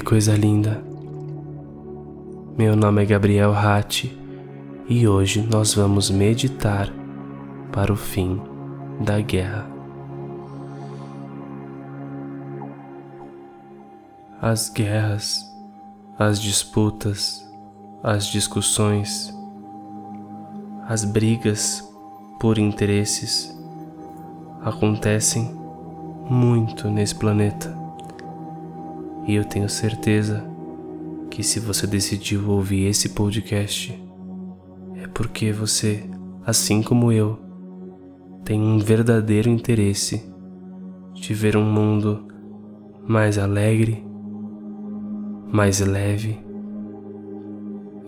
Oi, coisa linda. Meu nome é Gabriel Ratti e hoje nós vamos meditar para o fim da guerra. As guerras, as disputas, as discussões, as brigas por interesses acontecem muito nesse planeta. E eu tenho certeza que se você decidiu ouvir esse podcast, é porque você, assim como eu, tem um verdadeiro interesse de ver um mundo mais alegre, mais leve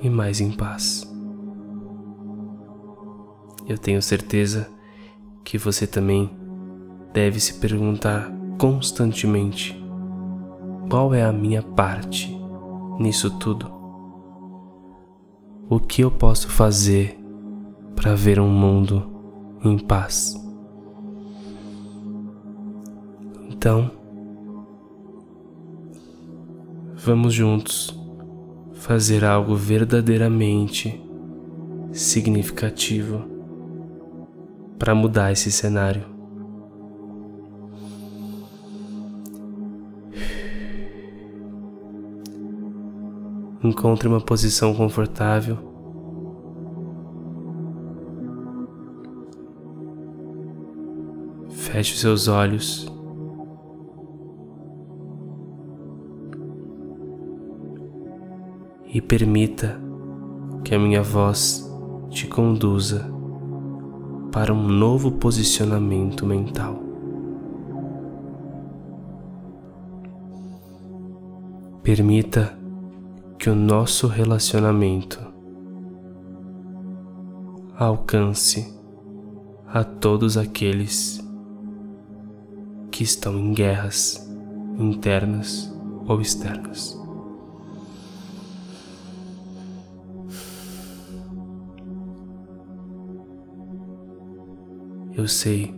e mais em paz. Eu tenho certeza que você também deve se perguntar constantemente: qual é a minha parte nisso tudo? O que eu posso fazer para ver um mundo em paz? Então, vamos juntos fazer algo verdadeiramente significativo para mudar esse cenário. Encontre uma posição confortável. Feche seus olhos. E permita que a minha voz te conduza para um novo posicionamento mental. Permita que o nosso relacionamento alcance a todos aqueles que estão em guerras internas ou externas. Eu sei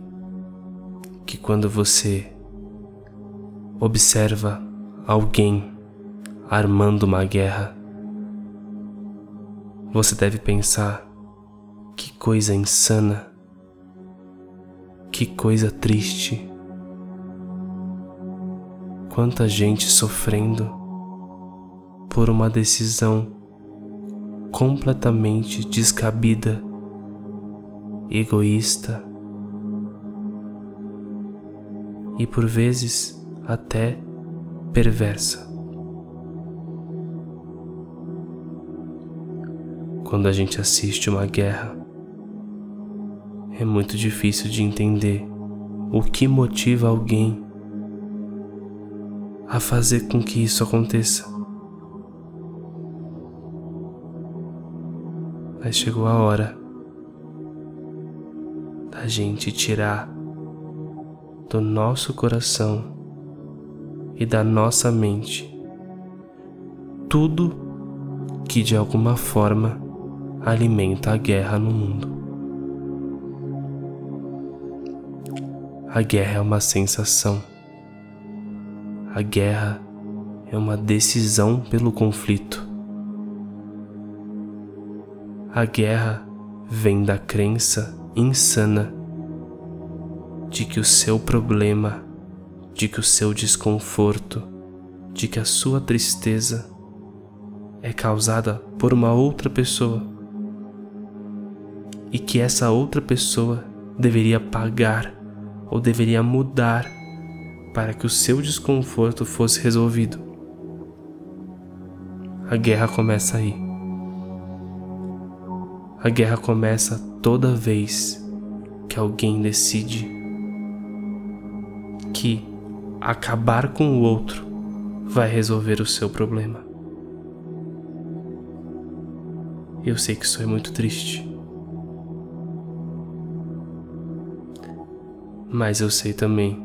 que quando você observa alguém armando uma guerra, você deve pensar: que coisa insana, que coisa triste. Quanta gente sofrendo por uma decisão completamente descabida, egoísta e por vezes até perversa. Quando a gente assiste uma guerra, é muito difícil de entender o que motiva alguém a fazer com que isso aconteça. Mas chegou a hora da gente tirar do nosso coração e da nossa mente tudo que de alguma forma alimenta a guerra no mundo. A guerra é uma sensação. A guerra é uma decisão pelo conflito. A guerra vem da crença insana de que o seu problema, de que o seu desconforto, de que a sua tristeza é causada por uma outra pessoa e que essa outra pessoa deveria pagar ou deveria mudar para que o seu desconforto fosse resolvido. A guerra começa aí. A guerra começa toda vez que alguém decide que acabar com o outro vai resolver o seu problema. Eu sei que isso é muito triste. Mas eu sei também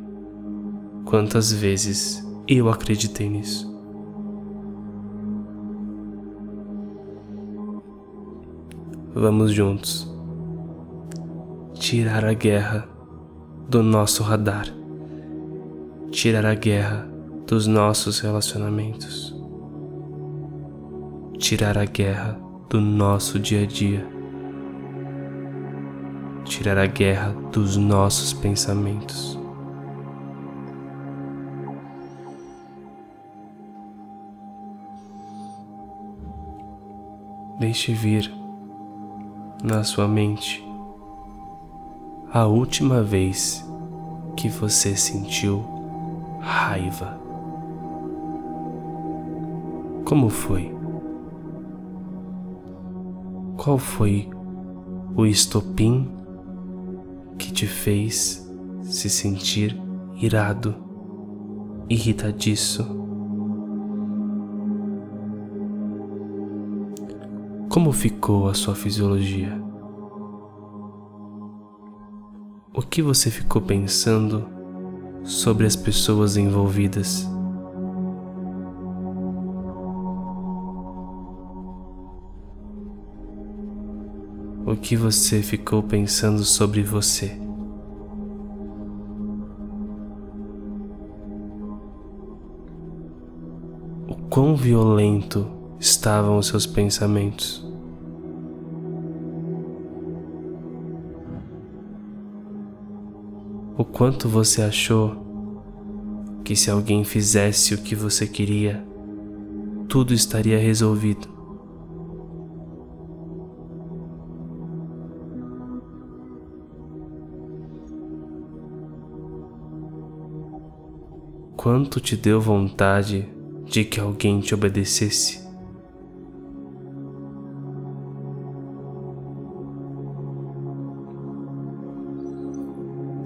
quantas vezes eu acreditei nisso. Vamos juntos tirar a guerra do nosso radar, tirar a guerra dos nossos relacionamentos, tirar a guerra do nosso dia a dia, tirar a guerra dos nossos pensamentos. Deixe vir na sua mente a última vez que você sentiu raiva. Como foi? Qual foi o estopim que te fez se sentir irado, irritadiço? Como ficou a sua fisiologia? O que você ficou pensando sobre as pessoas envolvidas? O que você ficou pensando sobre você? O quão violento estavam os seus pensamentos. O quanto você achou que se alguém fizesse o que você queria, tudo estaria resolvido. Quanto te deu vontade de que alguém te obedecesse?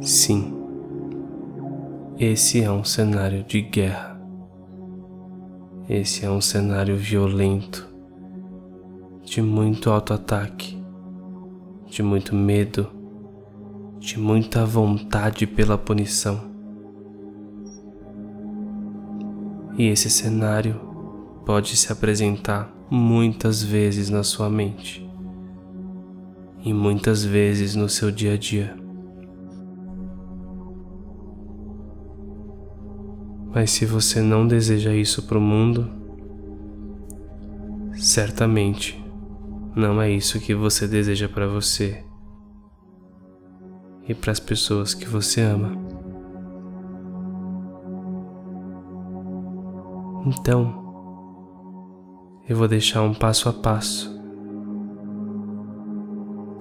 Sim, esse é um cenário de guerra. Esse é um cenário violento, de muito auto-ataque, de muito medo, de muita vontade pela punição. E esse cenário pode se apresentar muitas vezes na sua mente e muitas vezes no seu dia a dia. Mas se você não deseja isso para o mundo, certamente não é isso que você deseja para você e para as pessoas que você ama. Então, eu vou deixar um passo a passo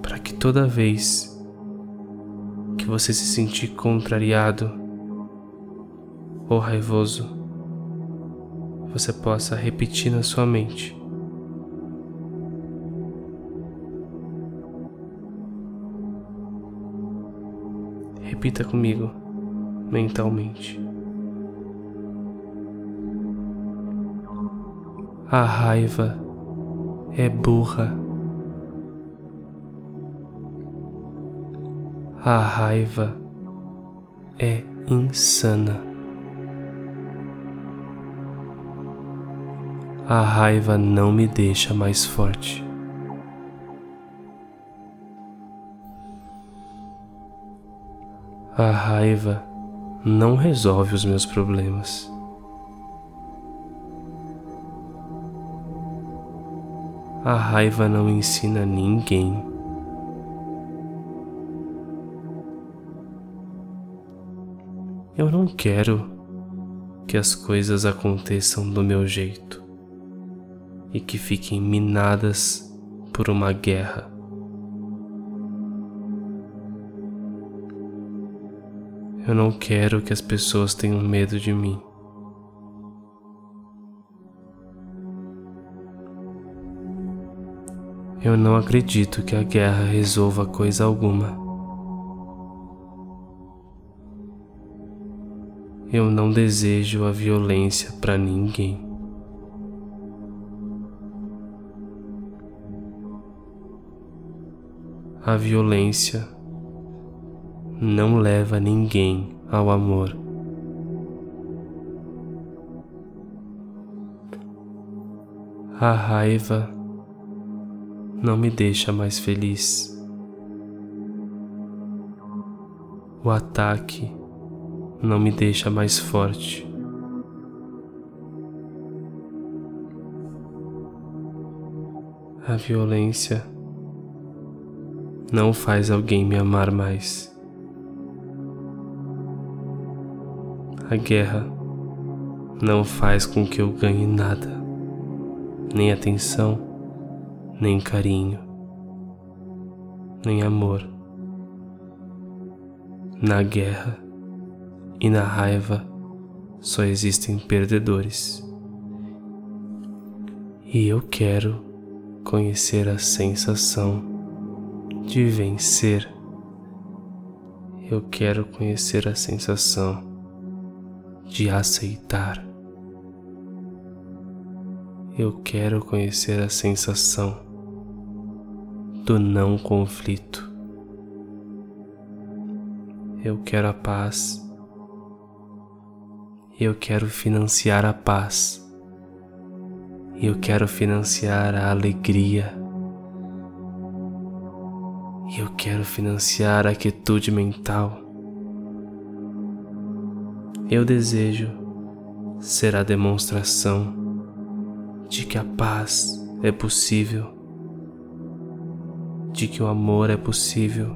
para que toda vez que você se sentir contrariado ou raivoso, você possa repetir na sua mente. Repita comigo mentalmente. A raiva é burra. A raiva é insana. a raiva não me deixa mais forte. A raiva não resolve os meus problemas. A raiva não ensina ninguém. Eu não quero que as coisas aconteçam do meu jeito e que fiquem minadas por uma guerra. Eu não quero que as pessoas tenham medo de mim. Eu não acredito que a guerra resolva coisa alguma. Eu não desejo a violência para ninguém. a violência não leva ninguém ao amor. A raiva não me deixa mais feliz. O ataque não me deixa mais forte. A violência não faz alguém me amar mais. A guerra não faz com que eu ganhe nada, nem atenção nem carinho, nem amor. Na guerra e na raiva só existem perdedores. E eu quero conhecer a sensação de vencer. Eu quero conhecer a sensação de aceitar. Eu quero conhecer a sensação do não conflito. Eu quero a paz. Eu quero financiar a paz. Eu quero financiar a alegria. Eu quero financiar a quietude mental. Eu desejo ser a demonstração de que a paz é possível, de que o amor é possível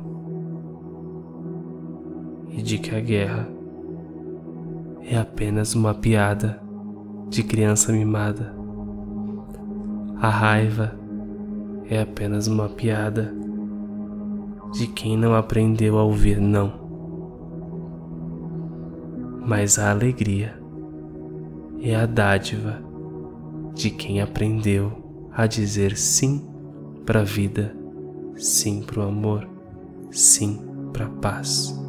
e de que a guerra é apenas uma piada de criança mimada. A raiva é apenas uma piada de quem não aprendeu a ouvir não. Mas a alegria é a dádiva de quem aprendeu a dizer sim para a vida, sim para o amor, sim para a paz.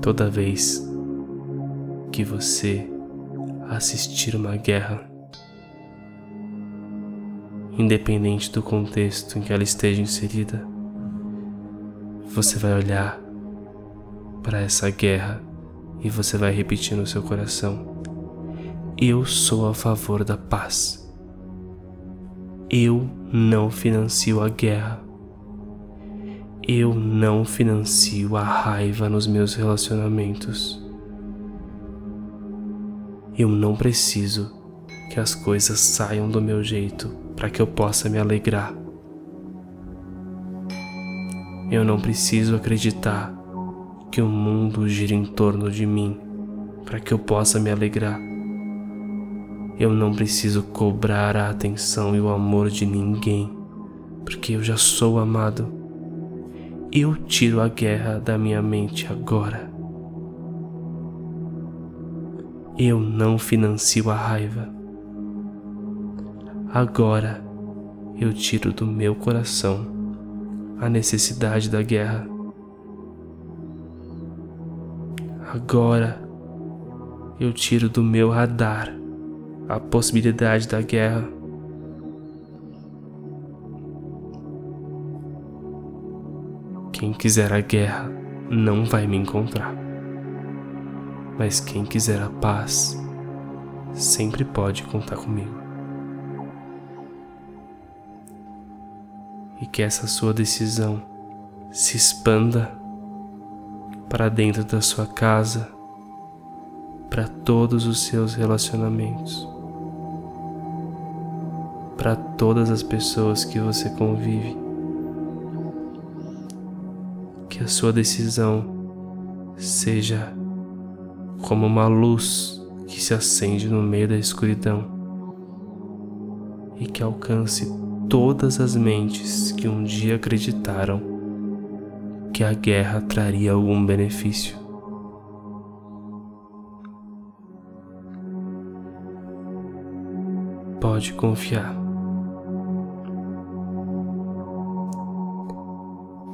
Toda vez que você assistir uma guerra, independente do contexto em que ela esteja inserida, você vai olhar para essa guerra e você vai repetir no seu coração: Eu sou a favor da paz. Eu não financio a guerra. Eu não financio a raiva nos meus relacionamentos. Eu não preciso que as coisas saiam do meu jeito para que eu possa me alegrar. Eu não preciso acreditar que o mundo gira em torno de mim para que eu possa me alegrar. Eu não preciso cobrar a atenção e o amor de ninguém, porque eu já sou amado eu tiro a guerra da minha mente agora. Eu não financio a raiva. Agora eu tiro do meu coração a necessidade da guerra. Agora eu tiro do meu radar a possibilidade da guerra. Quem quiser a guerra não vai me encontrar. Mas quem quiser a paz sempre pode contar comigo. E que essa sua decisão se expanda para dentro da sua casa, para todos os seus relacionamentos, para todas as pessoas que você convive que a sua decisão seja como uma luz que se acende no meio da escuridão e que alcance todas as mentes que um dia acreditaram que a guerra traria algum benefício. Pode confiar.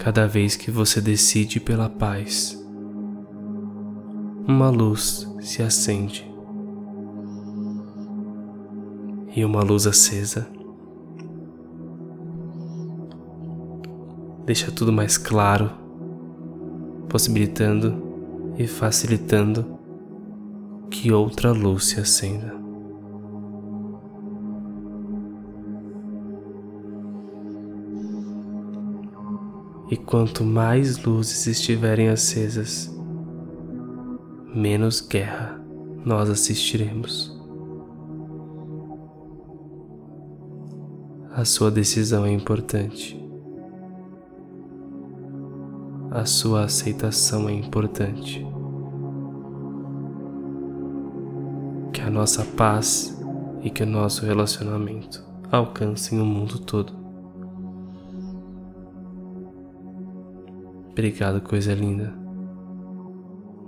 Cada vez que você decide pela paz. Uma luz se acende e uma luz acesa deixa tudo mais claro, possibilitando e facilitando que outra luz se acenda. E quanto mais luzes estiverem acesas, menos guerra nós assistiremos. A sua decisão é importante. A sua aceitação é importante. Que a nossa paz e que o nosso relacionamento alcancem o mundo todo. Obrigado, coisa linda.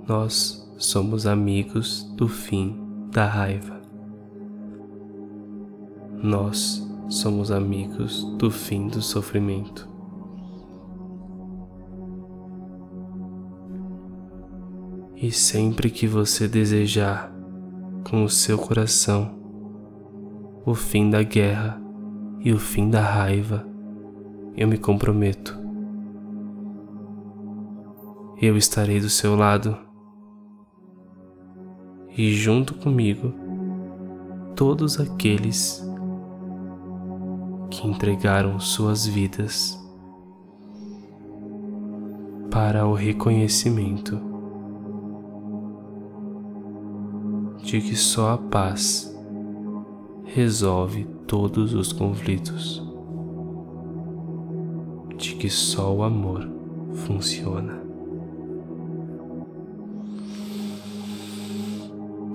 Nós somos amigos do fim da raiva. Nós somos amigos do fim do sofrimento. E sempre que você desejar com o seu coração o fim da guerra e o fim da raiva, eu me comprometo. Eu estarei do seu lado e junto comigo todos aqueles que entregaram suas vidas para o reconhecimento de que só a paz resolve todos os conflitos, de que só o amor funciona.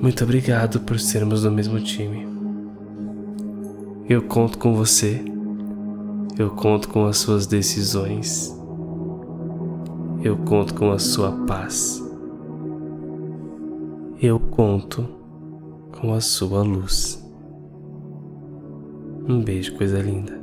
Muito obrigado por sermos do mesmo time. Eu conto com você. Eu conto com as suas decisões. Eu conto com a sua paz. Eu conto com a sua luz. Um beijo, coisa linda.